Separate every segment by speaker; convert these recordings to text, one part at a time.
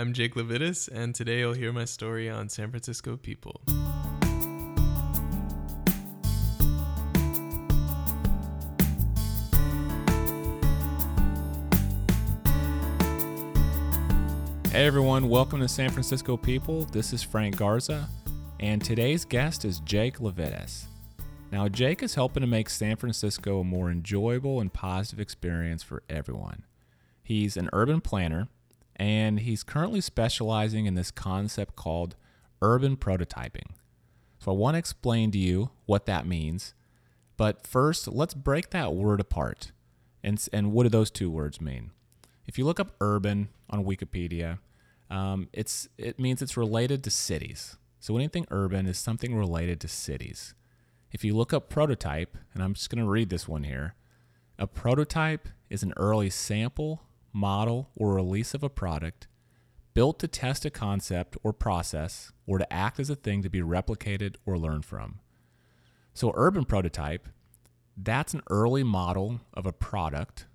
Speaker 1: I'm Jake Levitas, and today you'll hear my story on San Francisco people.
Speaker 2: Hey everyone, welcome to San Francisco People. This is Frank Garza, and today's guest is Jake Levitas. Now, Jake is helping to make San Francisco a more enjoyable and positive experience for everyone. He's an urban planner, and he's currently specializing in this concept called urban prototyping. So, I want to explain to you what that means, but first, let's break that word apart. And, and what do those two words mean? If you look up urban on Wikipedia, um, it's it means it's related to cities. So anything urban is something related to cities. If you look up prototype, and I'm just going to read this one here, a prototype is an early sample, model, or release of a product built to test a concept or process or to act as a thing to be replicated or learned from. So urban prototype, that's an early model of a product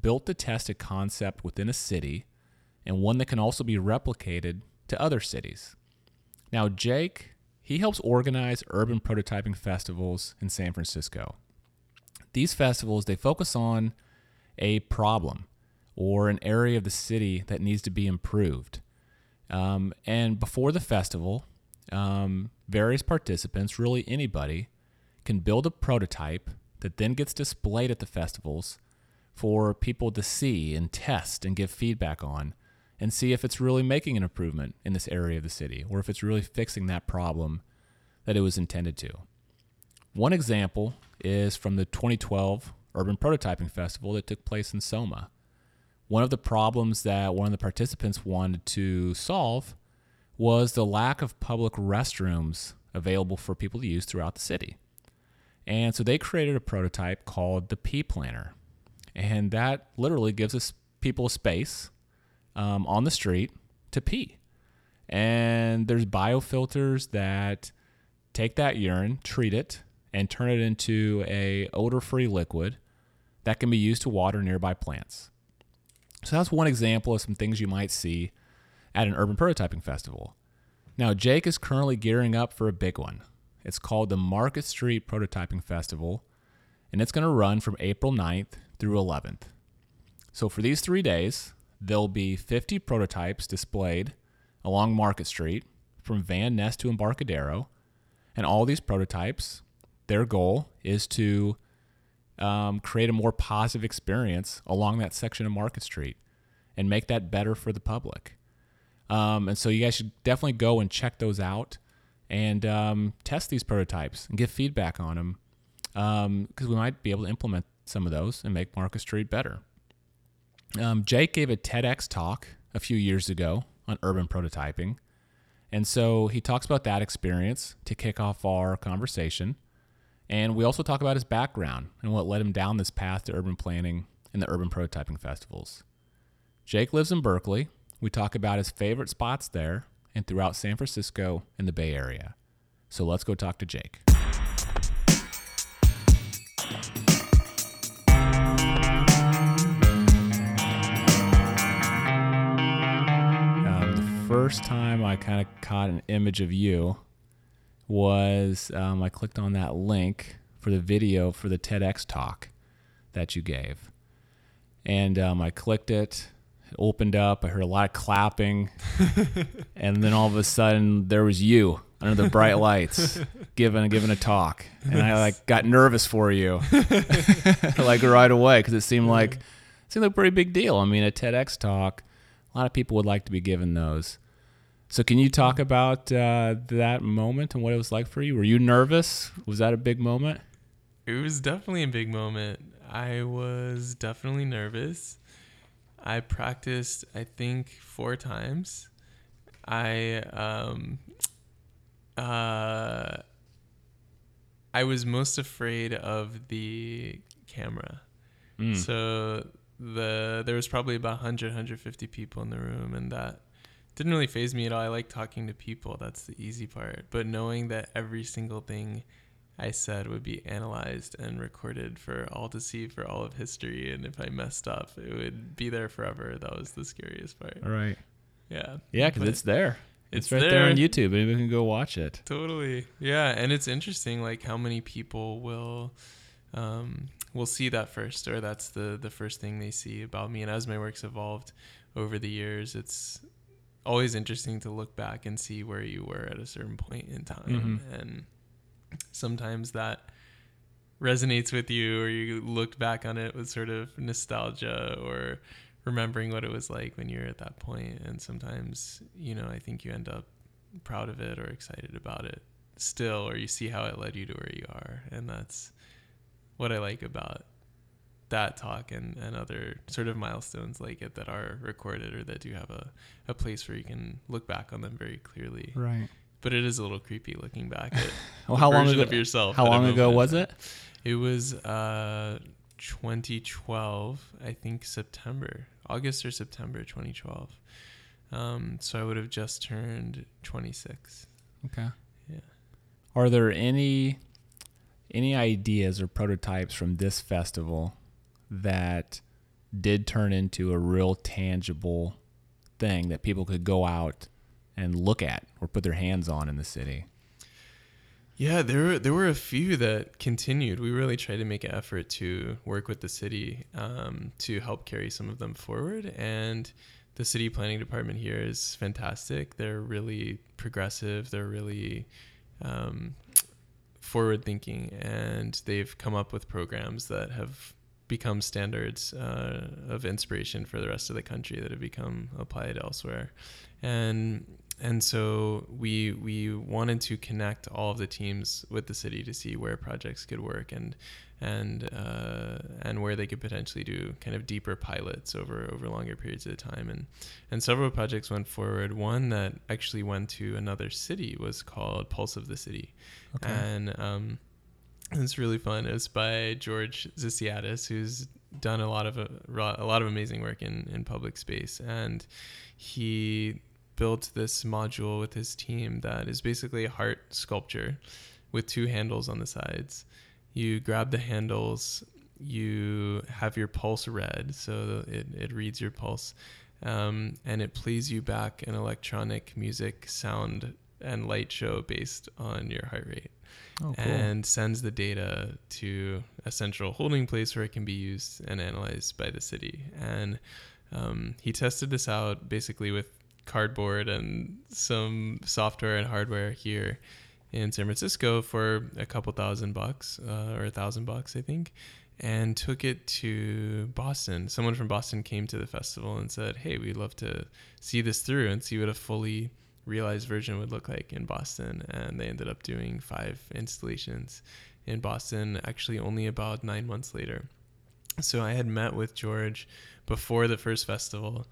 Speaker 2: built to test a concept within a city and one that can also be replicated to other cities. Now, Jake, he helps organize urban prototyping festivals in San Francisco. These festivals, they focus on a problem or an area of the city that needs to be improved. Um, and before the festival, um, various participants, really anybody, can build a prototype that then gets displayed at the festivals for people to see and test and give feedback on and see if it's really making an improvement in this area of the city or if it's really fixing that problem that it was intended to. One example is from the 2012 Urban Prototyping Festival that took place in Soma. One of the problems that one of the participants wanted to solve was the lack of public restrooms available for people to use throughout the city. And so they created a prototype called the P Planter and that literally gives us people a space um, on the street to pee. And there's biofilters that take that urine, treat it, and turn it into a odor-free liquid that can be used to water nearby plants. So that's one example of some things you might see at an urban prototyping festival. Now, Jake is currently gearing up for a big one. It's called the Market Street Prototyping Festival, and it's going to run from April 9th through 11th. So for these three days, there'll be 50 prototypes displayed along Market Street from Van Ness to Embarcadero. And all these prototypes, their goal is to um, create a more positive experience along that section of Market Street and make that better for the public. Um, and so you guys should definitely go and check those out and um, test these prototypes and give feedback on them because um, we might be able to implement some of those and make Market Street better. Um, Jake gave a TEDx talk a few years ago on urban prototyping. And so he talks about that experience to kick off our conversation. And we also talk about his background and what led him down this path to urban planning and the urban prototyping festivals. Jake lives in Berkeley. We talk about his favorite spots there and throughout San Francisco and the Bay Area. So let's go talk to Jake. Um, the first time I kind of caught an image of you was um, I clicked on that link for the video for the TEDx talk that you gave. And um, I clicked it, it opened up, I heard a lot of clapping, and then all of a sudden there was you under the bright lights giving giving a talk. And I like got nervous for you. like right away because it seemed like it seemed like a pretty big deal. I mean, a TEDx talk a lot of people would like to be given those. So, can you talk about uh, that moment and what it was like for you? Were you nervous? Was that a big moment?
Speaker 1: It was definitely a big moment. I was definitely nervous. I practiced, I think, four times. I um, uh, I was most afraid of the camera. Mm. So the there was probably about 100 150 people in the room and that didn't really faze me at all i like talking to people that's the easy part but knowing that every single thing i said would be analyzed and recorded for all to see for all of history and if i messed up it would be there forever that was the scariest part
Speaker 2: all right
Speaker 1: Yeah.
Speaker 2: Yeah, because it's there. It's,
Speaker 1: it's
Speaker 2: right there.
Speaker 1: there.
Speaker 2: on YouTube. Anyone can go watch it.
Speaker 1: Totally. Yeah, and it's interesting like how many people will um will see that first or that's the the first thing they see about me and as my work's evolved over the years it's always interesting to look back and see where you were at a certain point in time.
Speaker 2: Mhm.
Speaker 1: and sometimes that resonates with you or you look back on it with sort of nostalgia or remembering what it was like when you're at that point. And sometimes you know i think you end up proud of it or excited about it still or you see how it led you to where you are. And that's what i like about that talk and, and other sort of milestones like it that are recorded or that do have a, a place where you can look back on them very clearly
Speaker 2: Right.
Speaker 1: but it is a little creepy looking back at
Speaker 2: Well, how long ago?
Speaker 1: of yourself
Speaker 2: How long ago was it?
Speaker 1: It was uh 2012, I think September, August or September 2012. Um, so I would have just turned 26.
Speaker 2: Okay.
Speaker 1: Yeah.
Speaker 2: Are there any any ideas or prototypes from this festival that did turn into a real tangible thing that people could go out and look at or put their hands on in the city?
Speaker 1: Yeah, there were there were a few that continued. We really tried to make an effort to work with the city um, to help carry some of them forward, and the city planning department here is fantastic. They're really progressive. They're really um, forward thinking, and they've come up with programs that have become standards uh, of inspiration for the rest of the country that have become applied elsewhere, and and so we we wanted to connect all of the teams with the city to see where projects could work and and uh, and where they could potentially do kind of deeper pilots over over longer periods of time. And and several projects went forward. One that actually went to another city was called Pulse of the City.
Speaker 2: Okay.
Speaker 1: and um, it's really fun. It's by George Zisiadis who's done a lot of uh, a lot of amazing work in in public space. And he built this module with his team that is basically a heart sculpture with two handles on the sides. You grab the handles, you have your pulse read, so it, it reads your pulse, um, and it plays you back an electronic music sound and light show based on your heart rate
Speaker 2: oh, cool.
Speaker 1: and sends the data to a central holding place where it can be used and analyzed by the city. And um, he tested this out basically with cardboard and some software and hardware here in San Francisco for a couple thousand bucks uh, or a thousand bucks, I think, and took it to Boston. Someone from Boston came to the festival and said, "Hey, we'd love to see this through and see what a fully realized version would look like in Boston." And they ended up doing five installations in Boston, actually only about nine months later. So I had met with George before the first festival,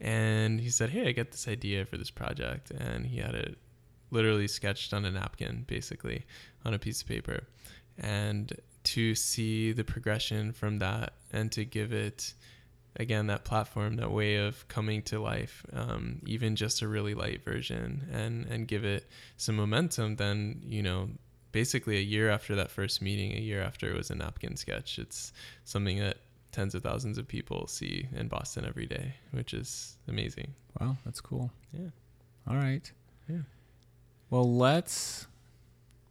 Speaker 1: and he said, "Hey, I got this idea for this project," and he had it literally sketched on a napkin, basically on a piece of paper, and to see the progression from that and to give it again that platform that way of coming to life um, even just a really light version and and give it some momentum then you know basically a year after that first meeting a year after it was a napkin sketch it's something that tens of thousands of people see in boston every day which is amazing
Speaker 2: Wow, that's cool.
Speaker 1: Yeah.
Speaker 2: All right.
Speaker 1: Yeah.
Speaker 2: Well, let's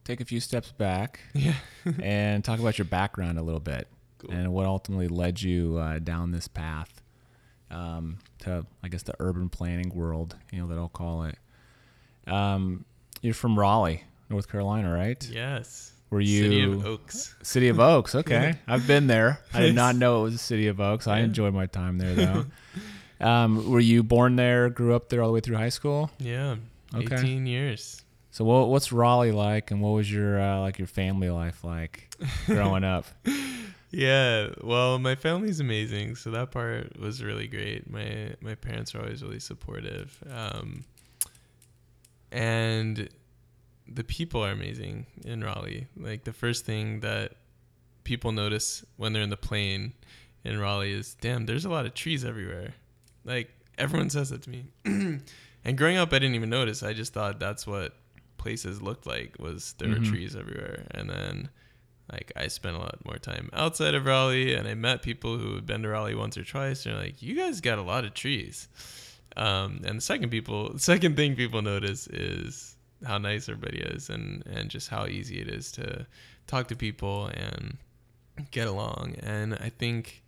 Speaker 2: take a few steps back
Speaker 1: yeah
Speaker 2: and talk about your background a little bit
Speaker 1: cool.
Speaker 2: and what ultimately led you uh, down this path um, to, I guess, the urban planning world, you know, that I'll call it. Um, you're from Raleigh, North Carolina, right?
Speaker 1: yes
Speaker 2: Were you
Speaker 1: city of oaks
Speaker 2: City of Oaks? Okay, I've been there. I did not know it was the City of Oaks. I enjoyed my time there, though. um, were you born there? Grew up there all the way through high school?
Speaker 1: yeah
Speaker 2: Okay.
Speaker 1: 18 years
Speaker 2: So, what, what's Raleigh like, and what was your uh, like your family life like growing up?
Speaker 1: Yeah, well, my family's amazing, so that part was really great. My my parents are always really supportive, um, and the people are amazing in Raleigh. Like the first thing that people notice when they're in the plane in Raleigh is, damn, there's a lot of trees everywhere. Like everyone says that to me, and growing up, I didn't even notice. I just thought that's what places looked like was there
Speaker 2: Mhm.
Speaker 1: were trees everywhere, and then like I spent a lot more time outside of Raleigh and I met people who had been to Raleigh once or twice and they're like, You guys got a lot of trees. Um, and the second people, second thing people notice is how nice everybody is, and and just how easy it is to talk to people and get along. And I think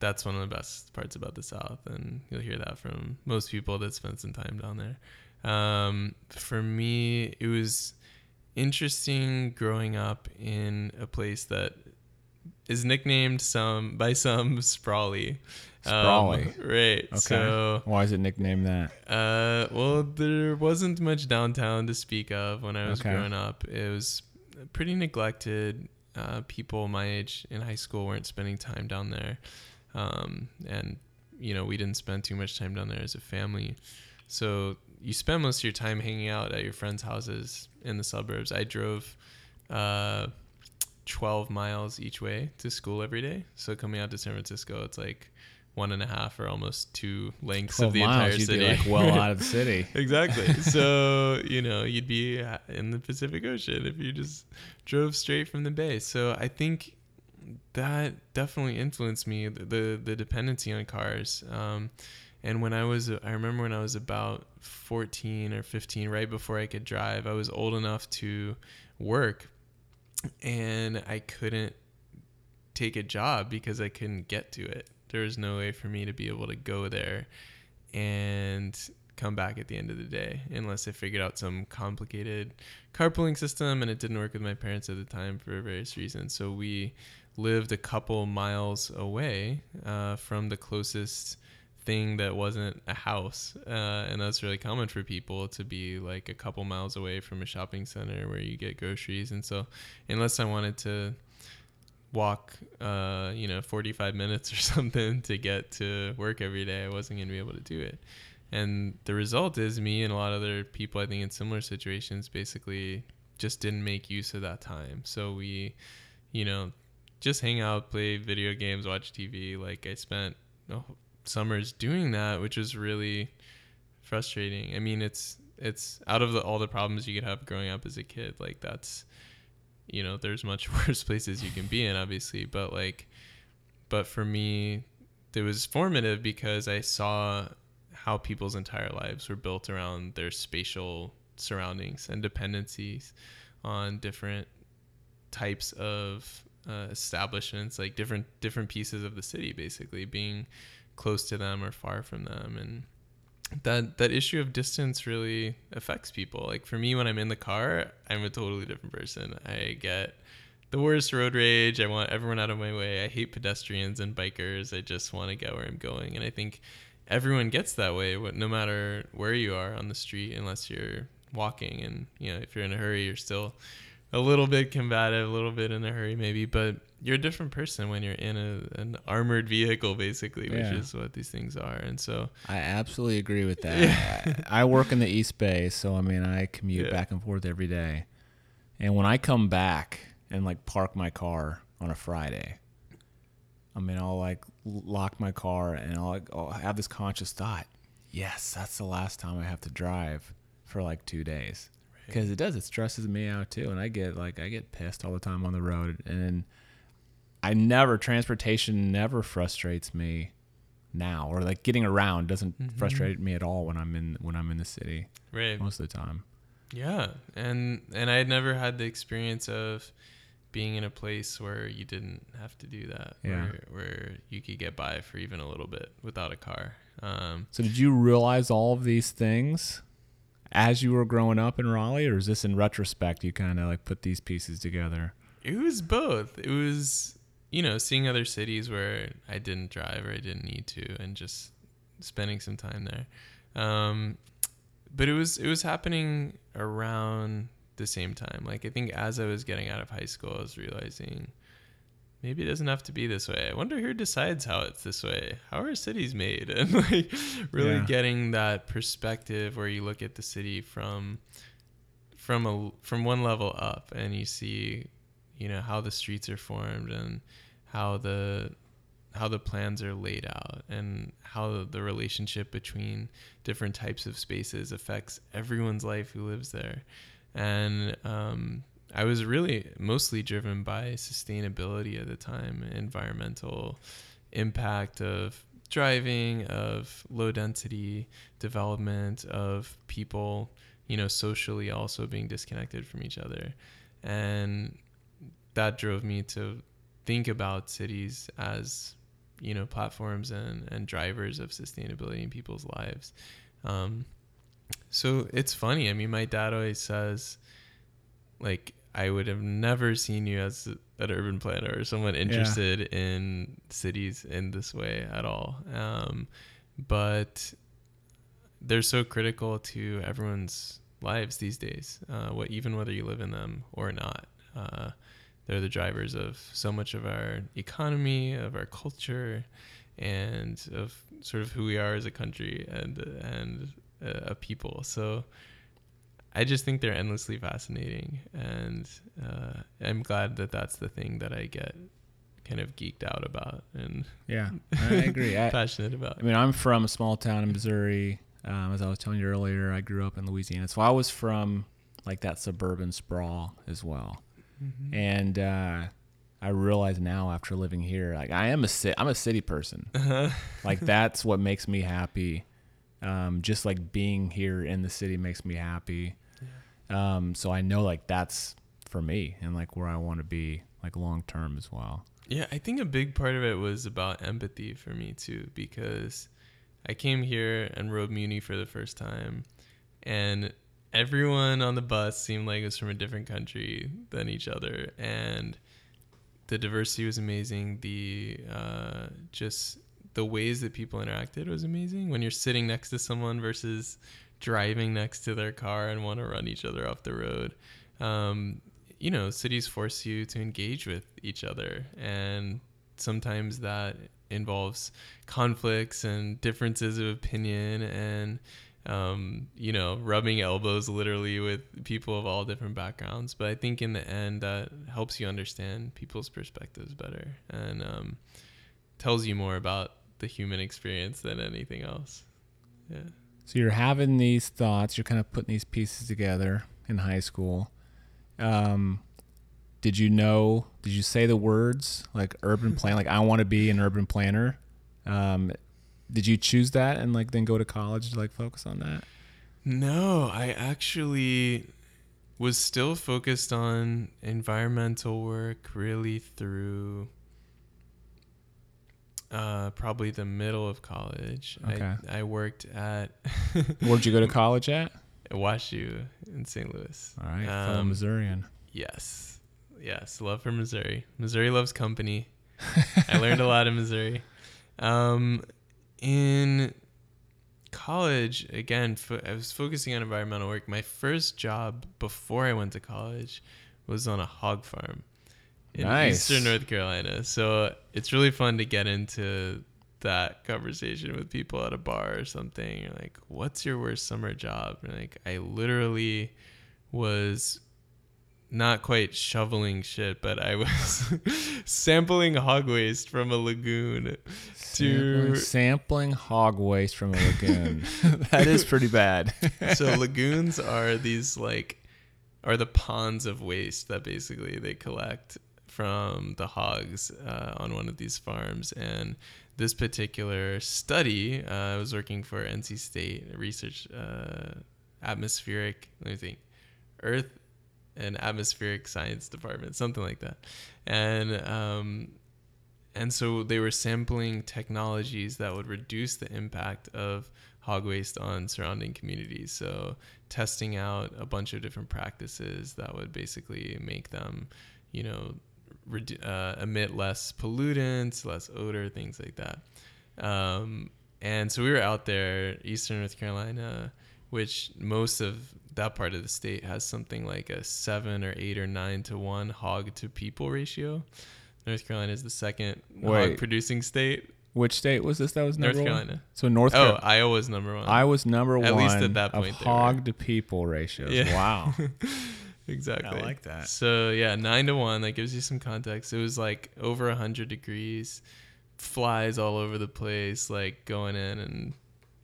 Speaker 1: that's one of the best parts about the South, and you'll hear that from most people that spend some time down there. Um, for me, it was interesting growing up in a place that is nicknamed some by some Sprawleigh.
Speaker 2: Sprawleigh,
Speaker 1: um, right? Okay. So
Speaker 2: why is it nicknamed that?
Speaker 1: Uh, well, there wasn't much downtown to speak of when I was okay. growing up. It was pretty neglected. Uh, people my age in high school weren't spending time down there, um, and you know we didn't spend too much time down there as a family. So you spend most of your time hanging out at your friends' houses in the suburbs. I drove uh, 12 miles each way to school every day. So coming out to San Francisco, it's like one and a half or almost two lengths of the miles, entire city.
Speaker 2: like well out of the city.
Speaker 1: exactly. So you know you'd be in the Pacific Ocean if you just drove straight from the bay. So I think that definitely influenced me the the, the dependency on cars. Um, and when I was, I remember when I was about 14 or 15, right before I could drive, I was old enough to work and I couldn't take a job because I couldn't get to it. There was no way for me to be able to go there and come back at the end of the day unless I figured out some complicated carpooling system and it didn't work with my parents at the time for various reasons. So we lived a couple miles away uh, from the closest thing that wasn't a house uh, and that's really common for people to be like a couple miles away from a shopping center where you get groceries. And so unless i wanted to walk uh, you know 45 minutes or something to get to work every day i wasn't going to be able to do it. And the result is me and a lot of other people i think in similar situations basically just didn't make use of that time. So we you know just hang out play video games watch tv like i spent summers doing that, which was really frustrating. I mean, it's it's out of the, all the problems you could have growing up as a kid. Like that's, you know, there's much worse places you can be in, obviously, but like, but for me, it was formative because I saw how people's entire lives were built around their spatial surroundings and dependencies on different types of uh, establishments, like different different pieces of the city, basically being close to them or far from them. And that that issue of distance really affects people. Like for me when i'm in the car i'm a totally different person. I get the worst road rage. I want everyone out of my way. I hate pedestrians and bikers. I just want to get where i'm going. And i think everyone gets that way no matter where you are on the street unless you're walking. And you know if you're in a hurry you're still a little bit combative, a little bit in a hurry, maybe, but you're a different person when you're in a, an armored vehicle, basically, which is what these things are. And so
Speaker 2: I absolutely agree with that. Yeah. I work in the East Bay, so I mean, I commute yeah. back and forth every day. And when I come back and like park my car on a Friday, I mean, I'll like lock my car and I'll, I'll have this conscious thought yes, that's the last time I have to drive for like two days because it does it stresses me out too and i get like i get pissed all the time on the road and i never transportation never frustrates me now or like getting around doesn't mm-hmm. frustrate me at all when i'm in when i'm in the city
Speaker 1: right
Speaker 2: most of the time
Speaker 1: yeah and and i had never had the experience of being in a place where you didn't have to do that
Speaker 2: yeah.
Speaker 1: where, where you could get by for even a little bit without a car um,
Speaker 2: so did you realize all of these things as you were growing up in Raleigh, or is this in retrospect you kind of like put these pieces together?
Speaker 1: It was both. It was you know seeing other cities where I didn't drive or I didn't need to, and just spending some time there. Um, but it was it was happening around the same time. Like I think as I was getting out of high school, I was realizing maybe it doesn't have to be this way. I wonder who decides how it's this way. How are cities made? And like really yeah. getting that perspective where you look at the city from from a from one level up and you see, you know, how the streets are formed and how the how the plans are laid out and how the relationship between different types of spaces affects everyone's life who lives there. And um, I was really mostly driven by sustainability at the time, environmental impact of driving, of low density development, of people, you know, socially also being disconnected from each other. And that drove me to think about cities as, you know, platforms and, and drivers of sustainability in people's lives. Um, so it's funny. I mean, my dad always says, like, I would have never seen you as an urban planner or someone interested yeah. in cities in this way at all. Um, but they're so critical to everyone's lives these days. Uh, what even whether you live in them or not, uh, they're the drivers of so much of our economy, of our culture, and of sort of who we are as a country and and uh, a people. So I just think they're endlessly fascinating, and uh, I'm glad that that's the thing that I get kind of geeked out about and
Speaker 2: yeah, I agree.
Speaker 1: passionate about.
Speaker 2: I mean, I'm from a small town in Missouri. Um, as I was telling you earlier, I grew up in Louisiana, so I was from like that suburban sprawl as well, mm-hmm. and uh, I realize now after living here, like I am a ci- I'm a city person. Uh-huh. like that's what makes me happy. Um, just like being here in the city makes me happy. Um, so I know like that's for me and like where I want to be like long term as well.
Speaker 1: Yeah, I think a big part of it was about empathy for me too, because I came here and rode Muni for the first time, and everyone on the bus seemed like it was from a different country than each other, and the diversity was amazing. The uh, just the ways that people interacted was amazing. When you're sitting next to someone versus driving next to their car and want to run each other off the road. Um, you know, cities force you to engage with each other, and sometimes that involves conflicts and differences of opinion and um, you know, rubbing elbows literally with people of all different backgrounds. But I think in the end, that helps you understand people's perspectives better and um, tells you more about the human experience than anything else. Yeah.
Speaker 2: So you're having these thoughts, you're kind of putting these pieces together in high school. Um, did you know? Did you say the words like urban plan? Like I want to be an urban planner. Um, did you choose that and like then go to college to like focus on that?
Speaker 1: No, I actually was still focused on environmental work really through uh, probably the middle of college. Okay. I, I worked at.
Speaker 2: Where'd you go to college at?
Speaker 1: WashU in St. Louis.
Speaker 2: All right, um, fellow Missourian.
Speaker 1: Yes, yes, love for Missouri. Missouri loves company. I learned a lot in Missouri. Um, in college, again, fo- I was focusing on environmental work. My first job before I went to college was on a hog farm in nice. Eastern North Carolina. So it's really fun to get into that conversation with people at a bar or something. You're like, "What's your worst summer job?" And like, I literally was not quite shoveling shit, but I was sampling hog waste from a lagoon
Speaker 2: sampling, to sampling hog waste from a lagoon. that is pretty bad.
Speaker 1: so lagoons are these like are the ponds of waste that basically they collect from the hogs uh, on one of these farms. And this particular study, uh, I was working for NC State research uh, atmospheric, let me think, Earth and atmospheric science department, something like that. And um, and so they were sampling technologies that would reduce the impact of hog waste on surrounding communities. So testing out a bunch of different practices that would basically make them, you know, uh, emit less pollutants, less odor, things like that. Um, and so we were out there, Eastern North Carolina, which most of that part of the state has something like a seven or eight or nine to one hog to people ratio. North Carolina is the second Wait, hog producing state.
Speaker 2: Which state was this? That was
Speaker 1: North Carolina. One?
Speaker 2: So North.
Speaker 1: Oh, Iowa was number one.
Speaker 2: I was number at one. At least at that point. Of hog to people ratios. Yeah. Wow.
Speaker 1: exactly.
Speaker 2: I like that.
Speaker 1: So yeah, nine to one. That gives you some context. It was like over a hundred degrees, flies all over the place, like going in and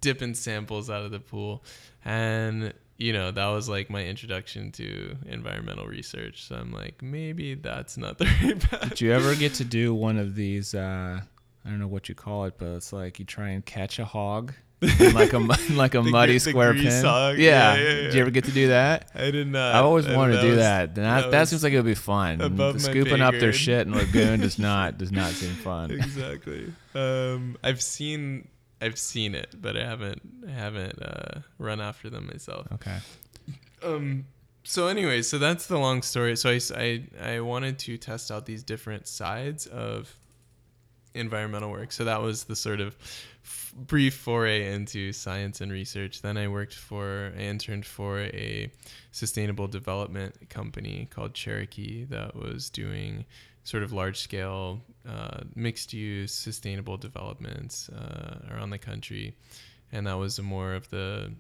Speaker 1: dipping samples out of the pool, and you know that was like my introduction to environmental research. So I'm like, maybe that's not the right path.
Speaker 2: Did you ever get to do one of these? Uh, I don't know what you call it, but it's like you try and catch a hog in like a like a
Speaker 1: The
Speaker 2: muddy
Speaker 1: the
Speaker 2: square pin.
Speaker 1: hog.
Speaker 2: Yeah.
Speaker 1: Yeah, yeah,
Speaker 2: Did you ever get to do that?
Speaker 1: I did not.
Speaker 2: I always wanted to do
Speaker 1: was-
Speaker 2: that. That,
Speaker 1: that
Speaker 2: that, seems like it would be fun. Scooping up their shit in lagoon does not does not seem fun.
Speaker 1: exactly. Um, I've seen I've seen it, but I haven't I haven't uh, run after them myself.
Speaker 2: Okay.
Speaker 1: Um. So anyway, so that's the long story. So I, I, I wanted to test out these different sides of environmental work. So that was the sort of brief foray into science and research. Then I worked for, I interned for a sustainable development company called Cherokee that was doing sort of large scale uh, mixed use sustainable developments uh, around the country. And that was more of the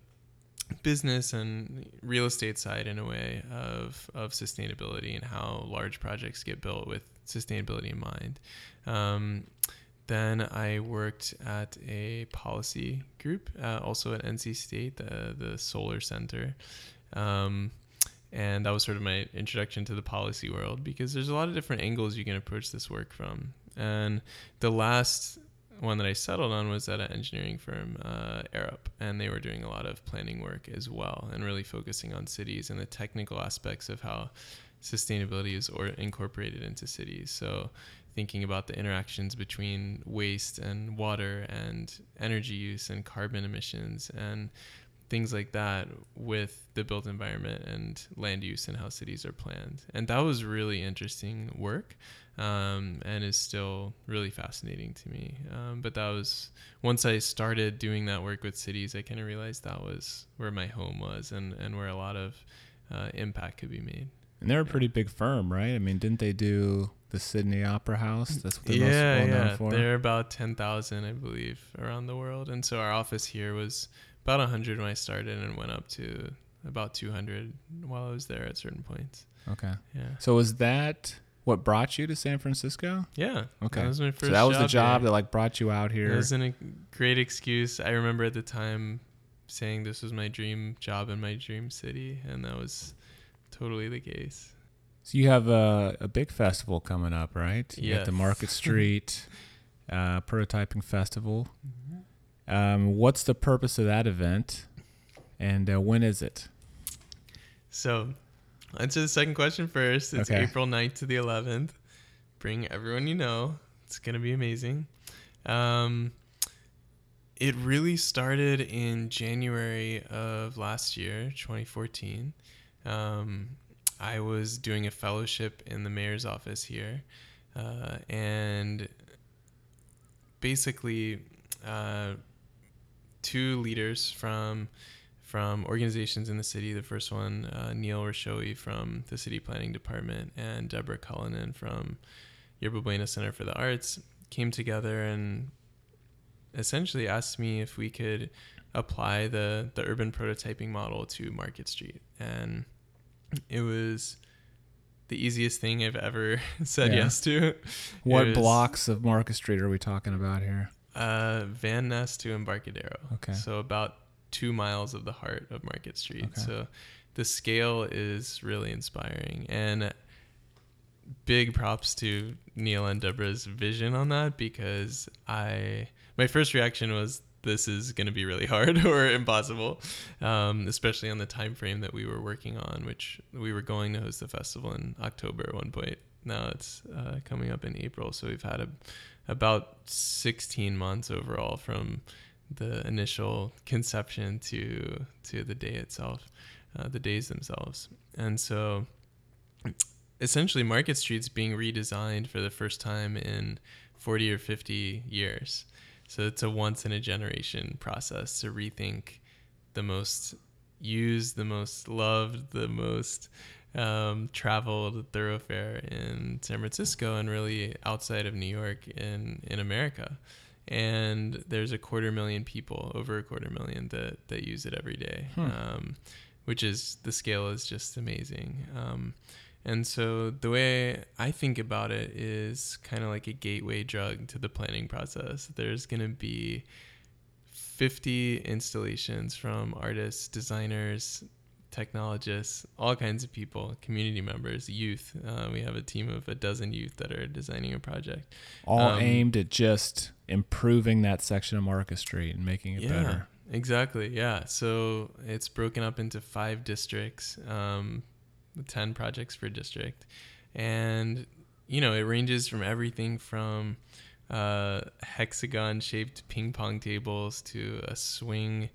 Speaker 1: business and real estate side in a way of, of sustainability and how large projects get built with sustainability in mind. Um, then I worked at a policy group, uh, also at NC State, the, the Solar Center. Um, and that was sort of my introduction to the policy world because there's a lot of different angles you can approach this work from. And the last one that I settled on was at an engineering firm, uh, Arup, and they were doing a lot of planning work as well, and really focusing on cities and the technical aspects of how sustainability is or incorporated into cities. So, thinking about the interactions between waste and water and energy use and carbon emissions and things like that with the built environment and land use and how cities are planned. And that was really interesting work um, and is still really fascinating to me. Um, but that was once I started doing that work with cities, I kind of realized that was where my home was and, and where a lot of uh, impact could be made.
Speaker 2: And they're a pretty big firm, right? I mean, didn't they do the Sydney Opera House? Mm, that's what they're
Speaker 1: yeah,
Speaker 2: most well known
Speaker 1: yeah.
Speaker 2: for.
Speaker 1: They're about 10,000, I believe, around the world. And so our office here was about 100 when I started and went up to about 200 while I was there at certain points.
Speaker 2: Okay.
Speaker 1: Yeah.
Speaker 2: So was that what brought you to San Francisco?
Speaker 1: Yeah.
Speaker 2: Okay.
Speaker 1: That was my first
Speaker 2: so that was the job
Speaker 1: here.
Speaker 2: that like brought you out here.
Speaker 1: It was a great excuse. I remember at the time saying this was my dream job in my dream city, and that was totally the case.
Speaker 2: So you have a, a big festival coming up, right? You got the Market Street uh, Prototyping Festival. Um, what's the purpose of that event, and uh, when is it?
Speaker 1: So, answer the second question first. It's
Speaker 2: Okay.
Speaker 1: April 9th to the 11th. Bring everyone you know. It's going to be amazing. Um, it really started in January of last year, 2014. Um, I was doing a fellowship in the mayor's office here. Uh, and basically, uh, two leaders from from organizations in the city. The first one, uh, Neil Hrushowy from the city planning department, and Deborah Cullinan from Yerba Buena Center for the Arts, came together and essentially asked me if we could apply the the urban prototyping model to Market Street, and it was the easiest thing I've ever said
Speaker 2: Yeah.
Speaker 1: yes to.
Speaker 2: What
Speaker 1: was,
Speaker 2: blocks of Market Street are we talking about here?
Speaker 1: Uh, Van Ness to Embarcadero.
Speaker 2: Okay.
Speaker 1: So about two miles of the heart of Market Street.
Speaker 2: Okay.
Speaker 1: So the scale is really inspiring and big props to Neil and Deborah's vision on that because I my first reaction was this is going to be really hard or impossible, um, especially on the time frame that we were working on, which we were going to host the festival in October at one point. Now it's uh, coming up in April, so we've had a, about 16 months overall from the initial conception to to the day itself, uh, the days themselves, and so essentially Market Street's being redesigned for the first time in 40 or 50 years. So it's a once in a generation process to rethink the most used, the most loved, the most um, traveled thoroughfare in San Francisco and really outside of New York in, in America. And there's a quarter million people, over a quarter million, that, that use it every day,
Speaker 2: Hmm.
Speaker 1: um, which is the scale is just amazing. Um, and so the way I think about it is kind of like a gateway drug to the planning process. There's going to be 50 installations from artists, designers, technologists, all kinds of people, community members, youth. Uh, we have a team of a dozen youth that are designing a project.
Speaker 2: All
Speaker 1: Um,
Speaker 2: aimed at just improving that section of Market Street and making it
Speaker 1: yeah,
Speaker 2: better.
Speaker 1: Exactly. Yeah. So it's broken up into five districts, um, 10 projects per district. And, you know, it ranges from everything from uh, hexagon shaped ping pong tables to a swing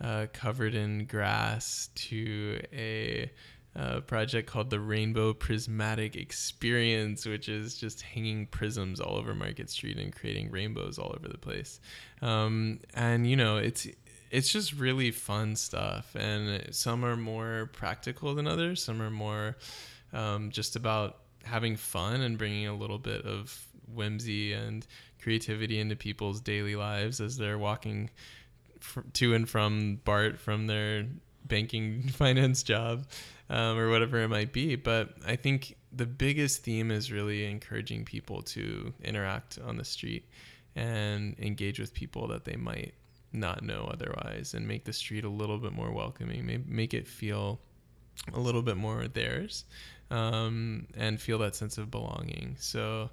Speaker 1: uh, covered in grass to a uh, project called the Rainbow Prismatic Experience, which is just hanging prisms all over Market Street and creating rainbows all over the place. Um, and you know, it's it's just really fun stuff. And some are more practical than others. Some are more um, just about having fun and bringing a little bit of whimsy and creativity into people's daily lives as they're walking to and from BART from their banking finance job um, or whatever it might be. But I think the biggest theme is really encouraging people to interact on the street and engage with people that they might not know otherwise and make the street a little bit more welcoming, make it feel a little bit more theirs um, and feel that sense of belonging. So,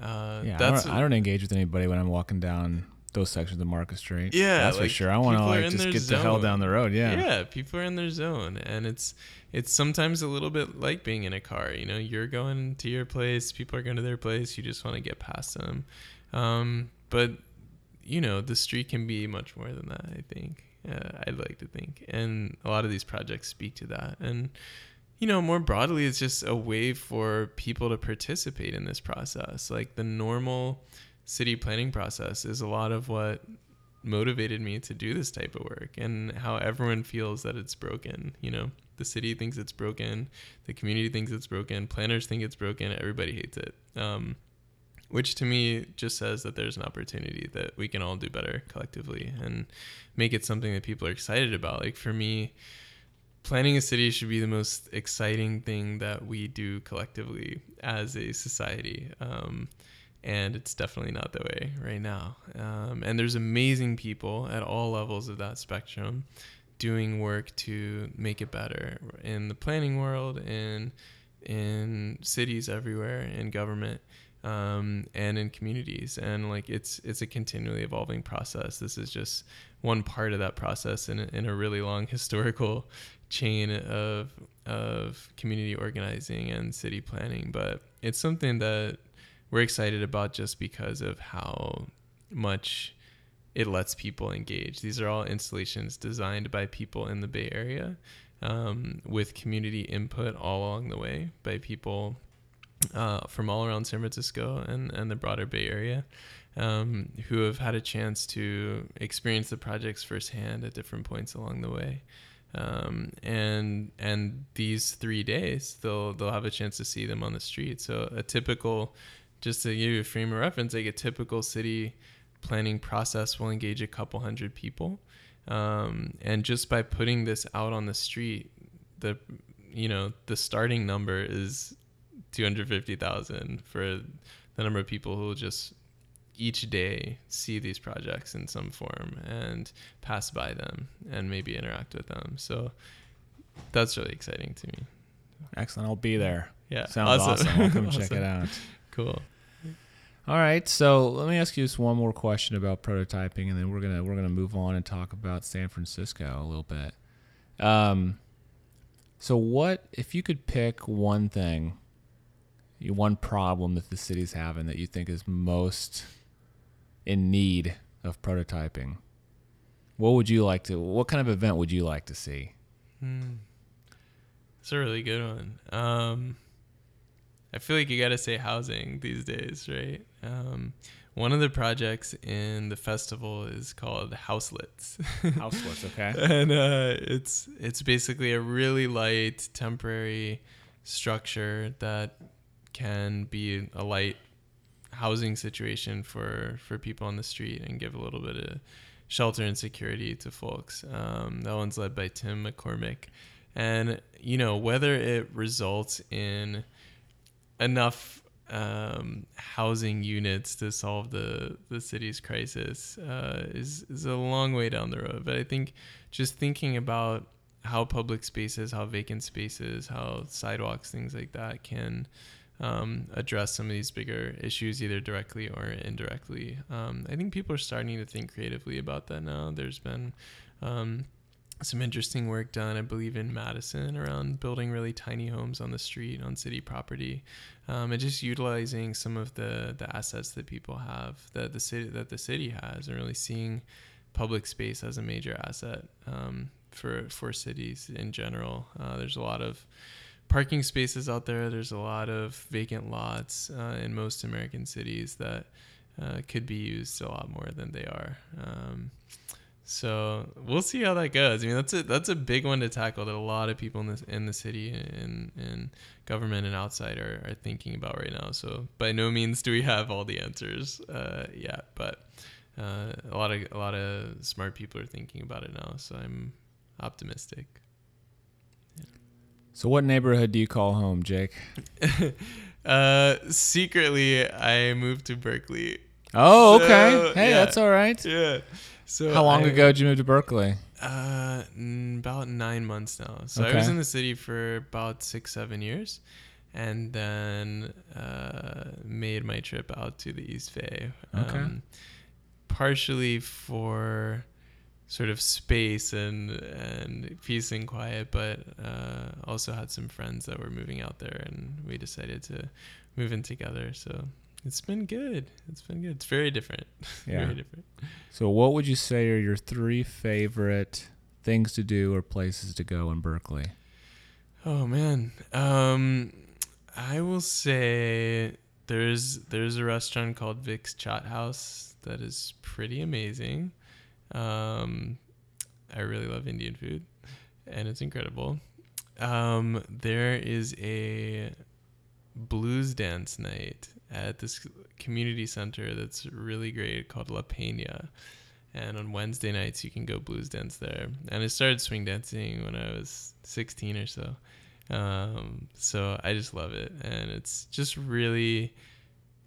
Speaker 1: uh,
Speaker 2: yeah, I don't, I don't engage with anybody when I'm walking down those sections of Market Street.
Speaker 1: Yeah,
Speaker 2: that's like, for sure. I want to like just get zone. the hell down the road. Yeah,
Speaker 1: yeah. People are in their zone, and it's it's sometimes a little bit like being in a car. You know, you're going to your place, people are going to their place. You just want to get past them, um, but you know, the street can be much more than that. I think. Uh, I'd like to think, and a lot of these projects speak to that, and you know, more broadly, it's just a way for people to participate in this process. Like the normal city planning process is a lot of what motivated me to do this type of work and how everyone feels that it's broken you know the city thinks it's broken the community thinks it's broken planners think it's broken everybody hates it um, which to me just says that there's an opportunity that we can all do better collectively and make it something that people are excited about. Like for me planning a city should be the most exciting thing that we do collectively as a society. Um, and it's definitely not the way right now. Um, and there's amazing people at all levels of that spectrum doing work to make it better in the planning world, in in cities everywhere, in government, um, and in communities. And like it's it's a continually evolving process. This is just one part of that process in in a really long historical chain of of community organizing and city planning. But it's something that we're excited about just because of how much it lets people engage. These are all installations designed by people in the Bay Area um, with community input all along the way by people uh, from all around San Francisco and, and the broader Bay Area um, who have had a chance to experience the projects firsthand at different points along the way. Um, and and these three days they'll they'll have a chance to see them on the street. So a typical just to give you a frame of reference, like a typical city planning process will engage a couple hundred people. Um, and just by putting this out on the street, the you know the starting number is 250,000 for the number of people who just each day see these projects in some form and pass by them and maybe interact with them. So that's really exciting to me.
Speaker 2: Excellent. I'll be there.
Speaker 1: Yeah.
Speaker 2: Sounds awesome. awesome. I'll come awesome. check it out.
Speaker 1: Cool.
Speaker 2: All right, so let me ask you just one more question about prototyping, and then we're gonna we're gonna move on and talk about San Francisco a little bit. Um, so what if you could pick one thing, one problem that the city's having that you think is most in need of prototyping? What would you like to? What kind of event would you like to see?
Speaker 1: Hmm. It's a really good one. Um, I feel like you got to say housing these days, right? Um, one of the projects in the festival is called Houslets.
Speaker 2: Houslets, okay.
Speaker 1: and uh, it's it's basically a really light temporary structure that can be a light housing situation for for people on the street and give a little bit of shelter and security to folks. Um, that one's led by Tim McCormick, and you know whether it results in enough um, housing units to solve the the city's crisis uh, is is a long way down the road. But I think just thinking about how public spaces, how vacant spaces, how sidewalks, things like that can um, address some of these bigger issues either directly or indirectly. Um, I think people are starting to think creatively about that now. There's been um, some interesting work done, I believe, in Madison around building really tiny homes on the street on city property, um, and just utilizing some of the the assets that people have that the city that the city has, and really seeing public space as a major asset um, for for cities in general. Uh, there's a lot of parking spaces out there. There's a lot of vacant lots uh, in most American cities that uh, could be used a lot more than they are. Um, so we'll see how that goes. I mean, that's a that's a big one to tackle that a lot of people in the in the city and in government and outside are, are thinking about right now. So by no means do we have all the answers uh, yet, but uh, a lot of a lot of smart people are thinking about it now. So I'm optimistic.
Speaker 2: So, what neighborhood do you call home, Jake?
Speaker 1: uh, secretly, I moved to Berkeley.
Speaker 2: Oh, okay.
Speaker 1: So,
Speaker 2: hey,
Speaker 1: yeah.
Speaker 2: that's all right.
Speaker 1: Yeah. So
Speaker 2: How long
Speaker 1: I-
Speaker 2: ago did you move to Berkeley?
Speaker 1: Uh, n- about nine months now. So I was in the city for about six, seven years, and then uh, made my trip out to the East Bay.
Speaker 2: Okay.
Speaker 1: Um, partially for sort of space and and peace and quiet, but uh, also had some friends that were moving out there, and we decided to move in together. So it's been good. It's been good. It's very different.
Speaker 2: Yeah.
Speaker 1: very different.
Speaker 2: So, what would you say are your three favorite things to do or places to go in Berkeley?
Speaker 1: Oh man. Um I will say there's there's a restaurant called Vik's Chaat House that is pretty amazing. Um I really love Indian food and it's incredible. Um there is a blues dance night at this community center that's really great called La Peña. And on Wednesday nights, you can go blues dance there. And I started swing dancing when I was 16 or so. Um, so I just love it. And it's just really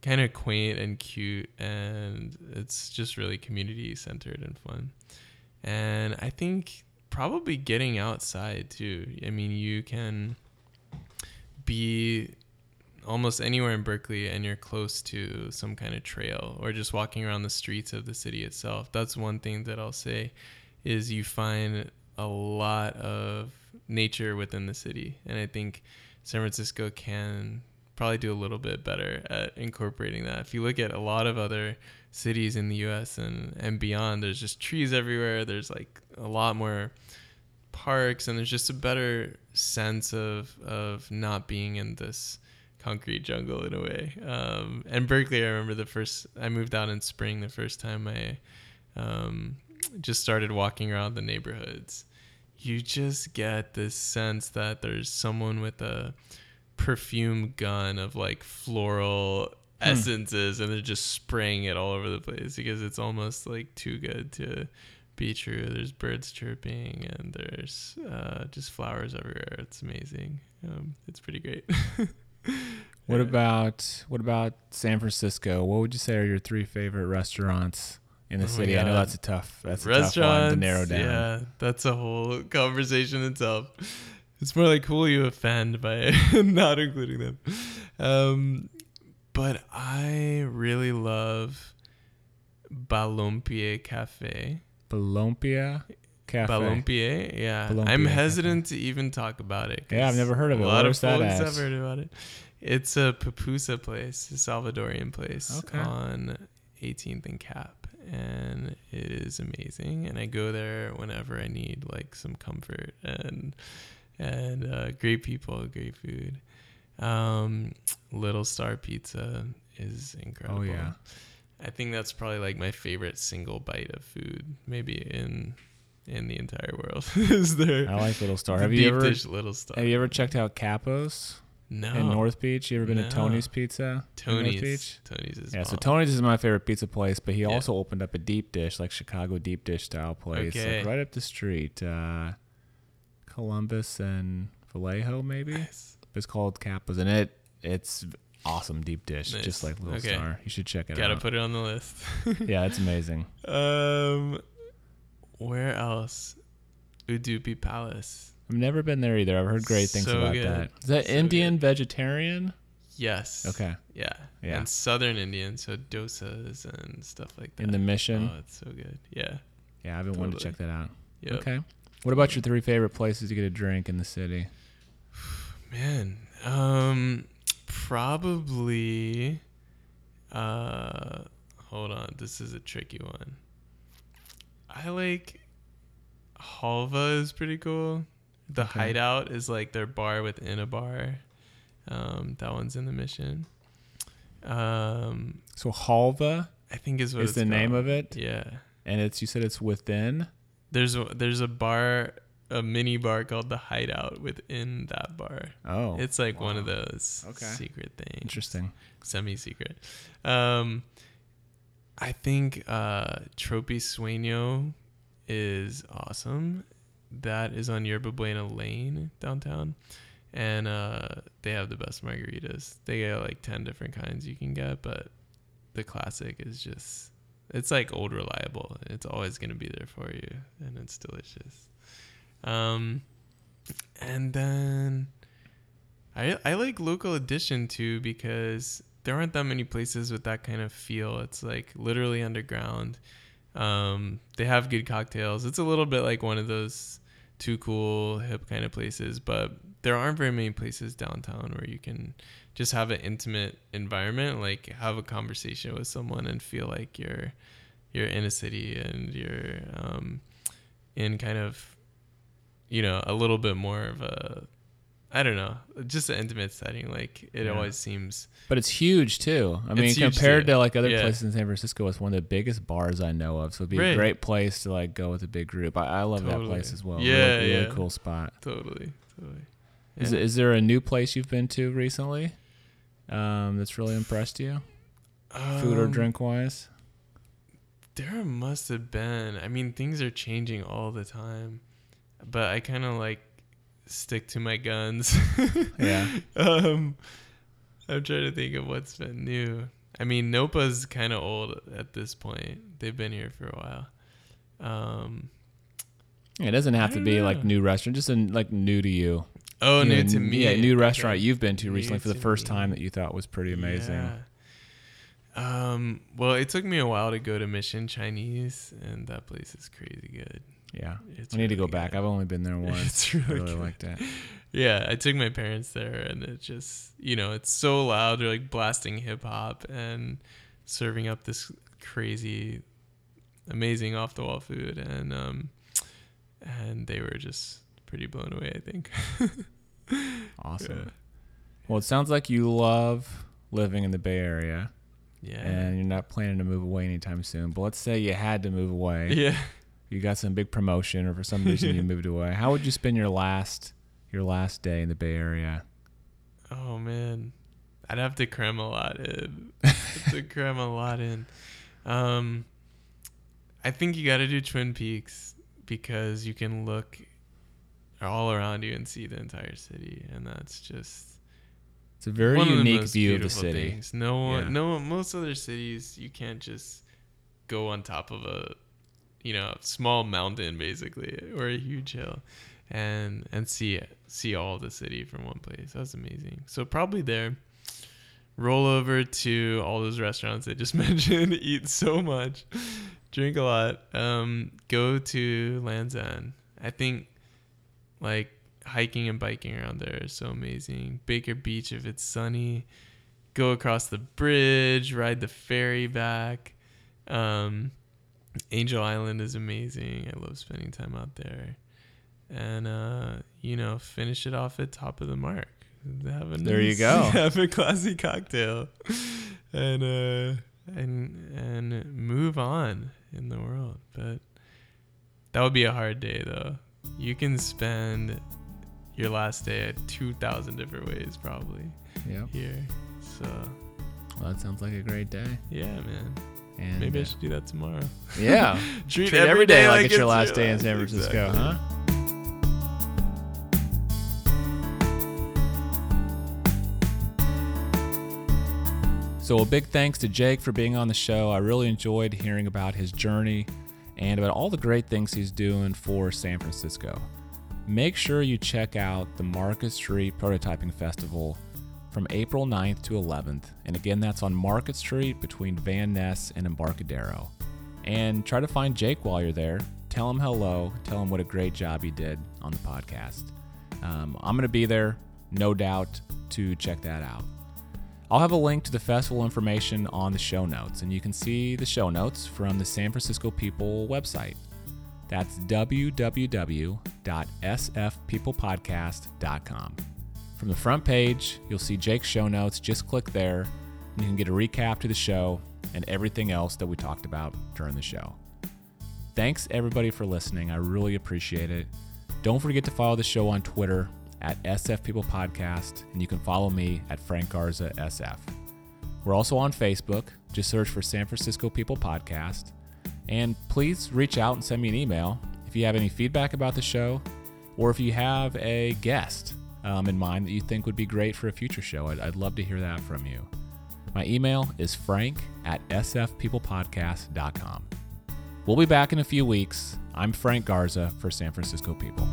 Speaker 1: kind of quaint and cute. And it's just really community centered and fun. And I think probably getting outside too. I mean, you can be almost anywhere in Berkeley and you're close to some kind of trail or just walking around the streets of the city itself. That's one thing that I'll say is you find a lot of nature within the city. And I think San Francisco can probably do a little bit better at incorporating that. If you look at a lot of other cities in the US and, and beyond, there's just trees everywhere. There's like a lot more parks and there's just a better sense of of not being in this concrete jungle in a way. Um, and Berkeley, I remember the first I moved out in spring. The first time I um, just started walking around the neighborhoods, you just get this sense that there's someone with a perfume gun of like floral essences, and they're just spraying it all over the place because it's almost like too good to be true. There's birds chirping and there's uh, just flowers everywhere. It's amazing. Um, it's pretty great.
Speaker 2: What about what about San Francisco? What would you say are your three favorite restaurants in the
Speaker 1: Oh
Speaker 2: city? I know that's a tough that's a tough one to narrow down.
Speaker 1: Yeah, that's a whole conversation itself. It's more like who will you offend by not including them. Um, but I really love Balompie Cafe.
Speaker 2: Balompia Cafe.
Speaker 1: Balompie, yeah.
Speaker 2: Balompie
Speaker 1: I'm
Speaker 2: Cafe.
Speaker 1: hesitant to even talk about it.
Speaker 2: Yeah, I've never heard of it.
Speaker 1: A lot
Speaker 2: Where's
Speaker 1: of folks have heard about it. It's a pupusa place, a Salvadorian place
Speaker 2: Okay.
Speaker 1: on 18th and Capp, and it is amazing. And I go there whenever I need like some comfort and and uh, great people, great food. Um, Little Star Pizza is incredible.
Speaker 2: Oh, yeah.
Speaker 1: I think that's probably like my favorite single bite of food, maybe in in the entire world. is there?
Speaker 2: I like Little Star. Have you ever
Speaker 1: Little Star?
Speaker 2: have you ever checked out Capos
Speaker 1: no
Speaker 2: in North Beach? You ever been
Speaker 1: No.
Speaker 2: to Tony's Pizza?
Speaker 1: Tony's?
Speaker 2: Beach?
Speaker 1: Tony's is
Speaker 2: Yeah, so. Tony's is my favorite pizza place, but he
Speaker 1: Yeah.
Speaker 2: also opened up a deep dish, like Chicago deep dish style place, like right up the street, uh, Columbus and Vallejo, maybe.
Speaker 1: Nice.
Speaker 2: It's called Capos, and it it's awesome deep dish,
Speaker 1: Nice.
Speaker 2: just like Little
Speaker 1: Okay.
Speaker 2: Star. You should check it out.
Speaker 1: Gotta put it on the list.
Speaker 2: yeah, it's amazing.
Speaker 1: um, where else? Udupi Palace.
Speaker 2: I've never been there either. I've heard great things
Speaker 1: So
Speaker 2: about
Speaker 1: good.
Speaker 2: that. Is that
Speaker 1: So
Speaker 2: Indian vegetarian?
Speaker 1: Yes.
Speaker 2: Okay.
Speaker 1: Yeah.
Speaker 2: Yeah.
Speaker 1: And Southern Indian, so dosas and stuff like that.
Speaker 2: In the Mission.
Speaker 1: Oh, it's so good. Yeah.
Speaker 2: yeah, I've been wanting to check that out.
Speaker 1: Yep.
Speaker 2: Okay. What about your three favorite places to get a drink in the city?
Speaker 1: Man, um, probably. Uh, hold on. This is a tricky one. I like. Dalva is pretty cool. The
Speaker 2: Okay.
Speaker 1: Hideout is like their bar within a bar. Um, that one's in the mission. Um,
Speaker 2: So Dalva
Speaker 1: I think is what
Speaker 2: is the name of it,
Speaker 1: Yeah.
Speaker 2: and it's you said it's within.
Speaker 1: There's a, there's a bar, a mini bar called the Hideout within that bar.
Speaker 2: Oh,
Speaker 1: It's like one of those
Speaker 2: Okay.
Speaker 1: secret things.
Speaker 2: interesting.
Speaker 1: Semi secret. Um, I think uh, Tropisueño is awesome. That is on Yerba Buena Lane downtown. And uh, they have the best margaritas. They got like 10 different kinds you can get, but the classic is just, it's like old reliable. It's always going to be there for you, and it's delicious. Um, and then I I like local edition too because there aren't that many places with that kind of feel. It's like literally underground. Um, they have good cocktails. It's a little bit like one of those too cool hip kind of places, but there aren't very many places downtown where you can just have an intimate environment, like have a conversation with someone and feel like you're you're in a city and you're um, in kind of you know a little bit more of a I don't know, just an intimate setting. Like it
Speaker 2: Yeah.
Speaker 1: always seems
Speaker 2: But it's huge too. I mean, compared
Speaker 1: too.
Speaker 2: to like other
Speaker 1: Yeah.
Speaker 2: places in San Francisco, it's one of the biggest bars I know of. So it'd be a great place to like go with a big group. I, I love that place as well.
Speaker 1: Yeah,
Speaker 2: really, really
Speaker 1: yeah.
Speaker 2: cool spot.
Speaker 1: totally, totally.
Speaker 2: Is,
Speaker 1: Yeah.
Speaker 2: is there a new place you've been to recently um, that's really impressed you, food or
Speaker 1: Um,
Speaker 2: drink wise?
Speaker 1: There must have been. I mean, things are changing all the time, but I kind of like stick to my guns.
Speaker 2: Yeah.
Speaker 1: Um, I'm trying to think of what's been new. I mean, Nopa's kind of old at this point. They've been here for a while. Um,
Speaker 2: It doesn't have to be like new restaurant, just in, like new to you.
Speaker 1: oh,
Speaker 2: You
Speaker 1: new
Speaker 2: know,
Speaker 1: to me.
Speaker 2: Yeah, new
Speaker 1: Okay.
Speaker 2: restaurant you've been to
Speaker 1: New
Speaker 2: recently for the first
Speaker 1: me.
Speaker 2: time that you thought was pretty amazing.
Speaker 1: Yeah. Um, well, it took me a while to go to Mission Chinese, and that place is crazy good.
Speaker 2: Yeah.
Speaker 1: It's
Speaker 2: I need to go
Speaker 1: really
Speaker 2: back. I've only been there once.
Speaker 1: It's
Speaker 2: I
Speaker 1: really,
Speaker 2: really
Speaker 1: good.
Speaker 2: liked it.
Speaker 1: Yeah, I took my parents there, and it just you know it's so loud. They're like blasting hip hop and serving up this crazy, amazing off the wall food, and um, and they were just pretty blown away. I think.
Speaker 2: Awesome. Well, it sounds like you love living in the Bay Area
Speaker 1: Yeah.
Speaker 2: and you're not planning to move away anytime soon. But let's say you had to move away.
Speaker 1: Yeah.
Speaker 2: You got some big promotion or for some reason you moved away. How would you spend your last your last day in the Bay Area?
Speaker 1: Oh man, I'd have to cram a lot in. to cram a lot in. Um, I think you got to do Twin Peaks because you can look all around you and see the entire city, and that's just
Speaker 2: It's a very
Speaker 1: of
Speaker 2: unique
Speaker 1: most
Speaker 2: view of the city.
Speaker 1: things. No one,
Speaker 2: Yeah.
Speaker 1: no most other cities you can't just go on top of a, you know, small mountain basically or a huge hill, and and see it, see all the city from one place. That's amazing. So probably there. Roll over to all those restaurants I just mentioned. Eat so much, drink a lot. Um, go to Land's End. I think like hiking and biking around there is so amazing. Baker Beach if it's sunny. Go across the bridge, ride the ferry back. Um, Angel Island is amazing. I love spending time out there. And uh, you know, finish it off at top of the mark. Have a
Speaker 2: There you go.
Speaker 1: Have a classy cocktail. And uh and and move on in the world. But that would be a hard day though. You can spend your last day at 2000 different ways probably
Speaker 2: Yeah.
Speaker 1: here. So,
Speaker 2: Well, that sounds like a great day.
Speaker 1: yeah, man.
Speaker 2: And
Speaker 1: Maybe I
Speaker 2: uh,
Speaker 1: should do that tomorrow.
Speaker 2: yeah.
Speaker 1: Treat,
Speaker 2: Treat every day like it's your last day in San Francisco,
Speaker 1: exactly.
Speaker 2: huh? So, a big thanks to Jake for being on the show. I really enjoyed hearing about his journey and about all the great things he's doing for San Francisco. Make sure you check out the Market Street Prototyping Festival from April 9th to 11th. And again, that's on Market Street between Van Ness and Embarcadero. And try to find Jake while you're there. Tell him hello. Tell him what a great job he did on the podcast. Um, I'm going to be there, no doubt, to check that out. I'll have a link to the festival information on the show notes, and you can see the show notes from the San Francisco People website. That's www.sfpeoplepodcast.com. From the front page, you'll see Jake's show notes. Just click there, and you can get a recap to the show and everything else that we talked about during the show. Thanks everybody for listening. I really appreciate it. Don't forget to follow the show on Twitter at SF People Podcast, and you can follow me at Frank Garza SF. We're also on Facebook. Just search for San Francisco People Podcast. And please reach out and send me an email if you have any feedback about the show or if you have a guest um, in mind that you think would be great for a future show. I'd, I'd love to hear that from you. My email is frank at sfpeoplepodcast.com. We'll be back in a few weeks. I'm Frank Garza for San Francisco People.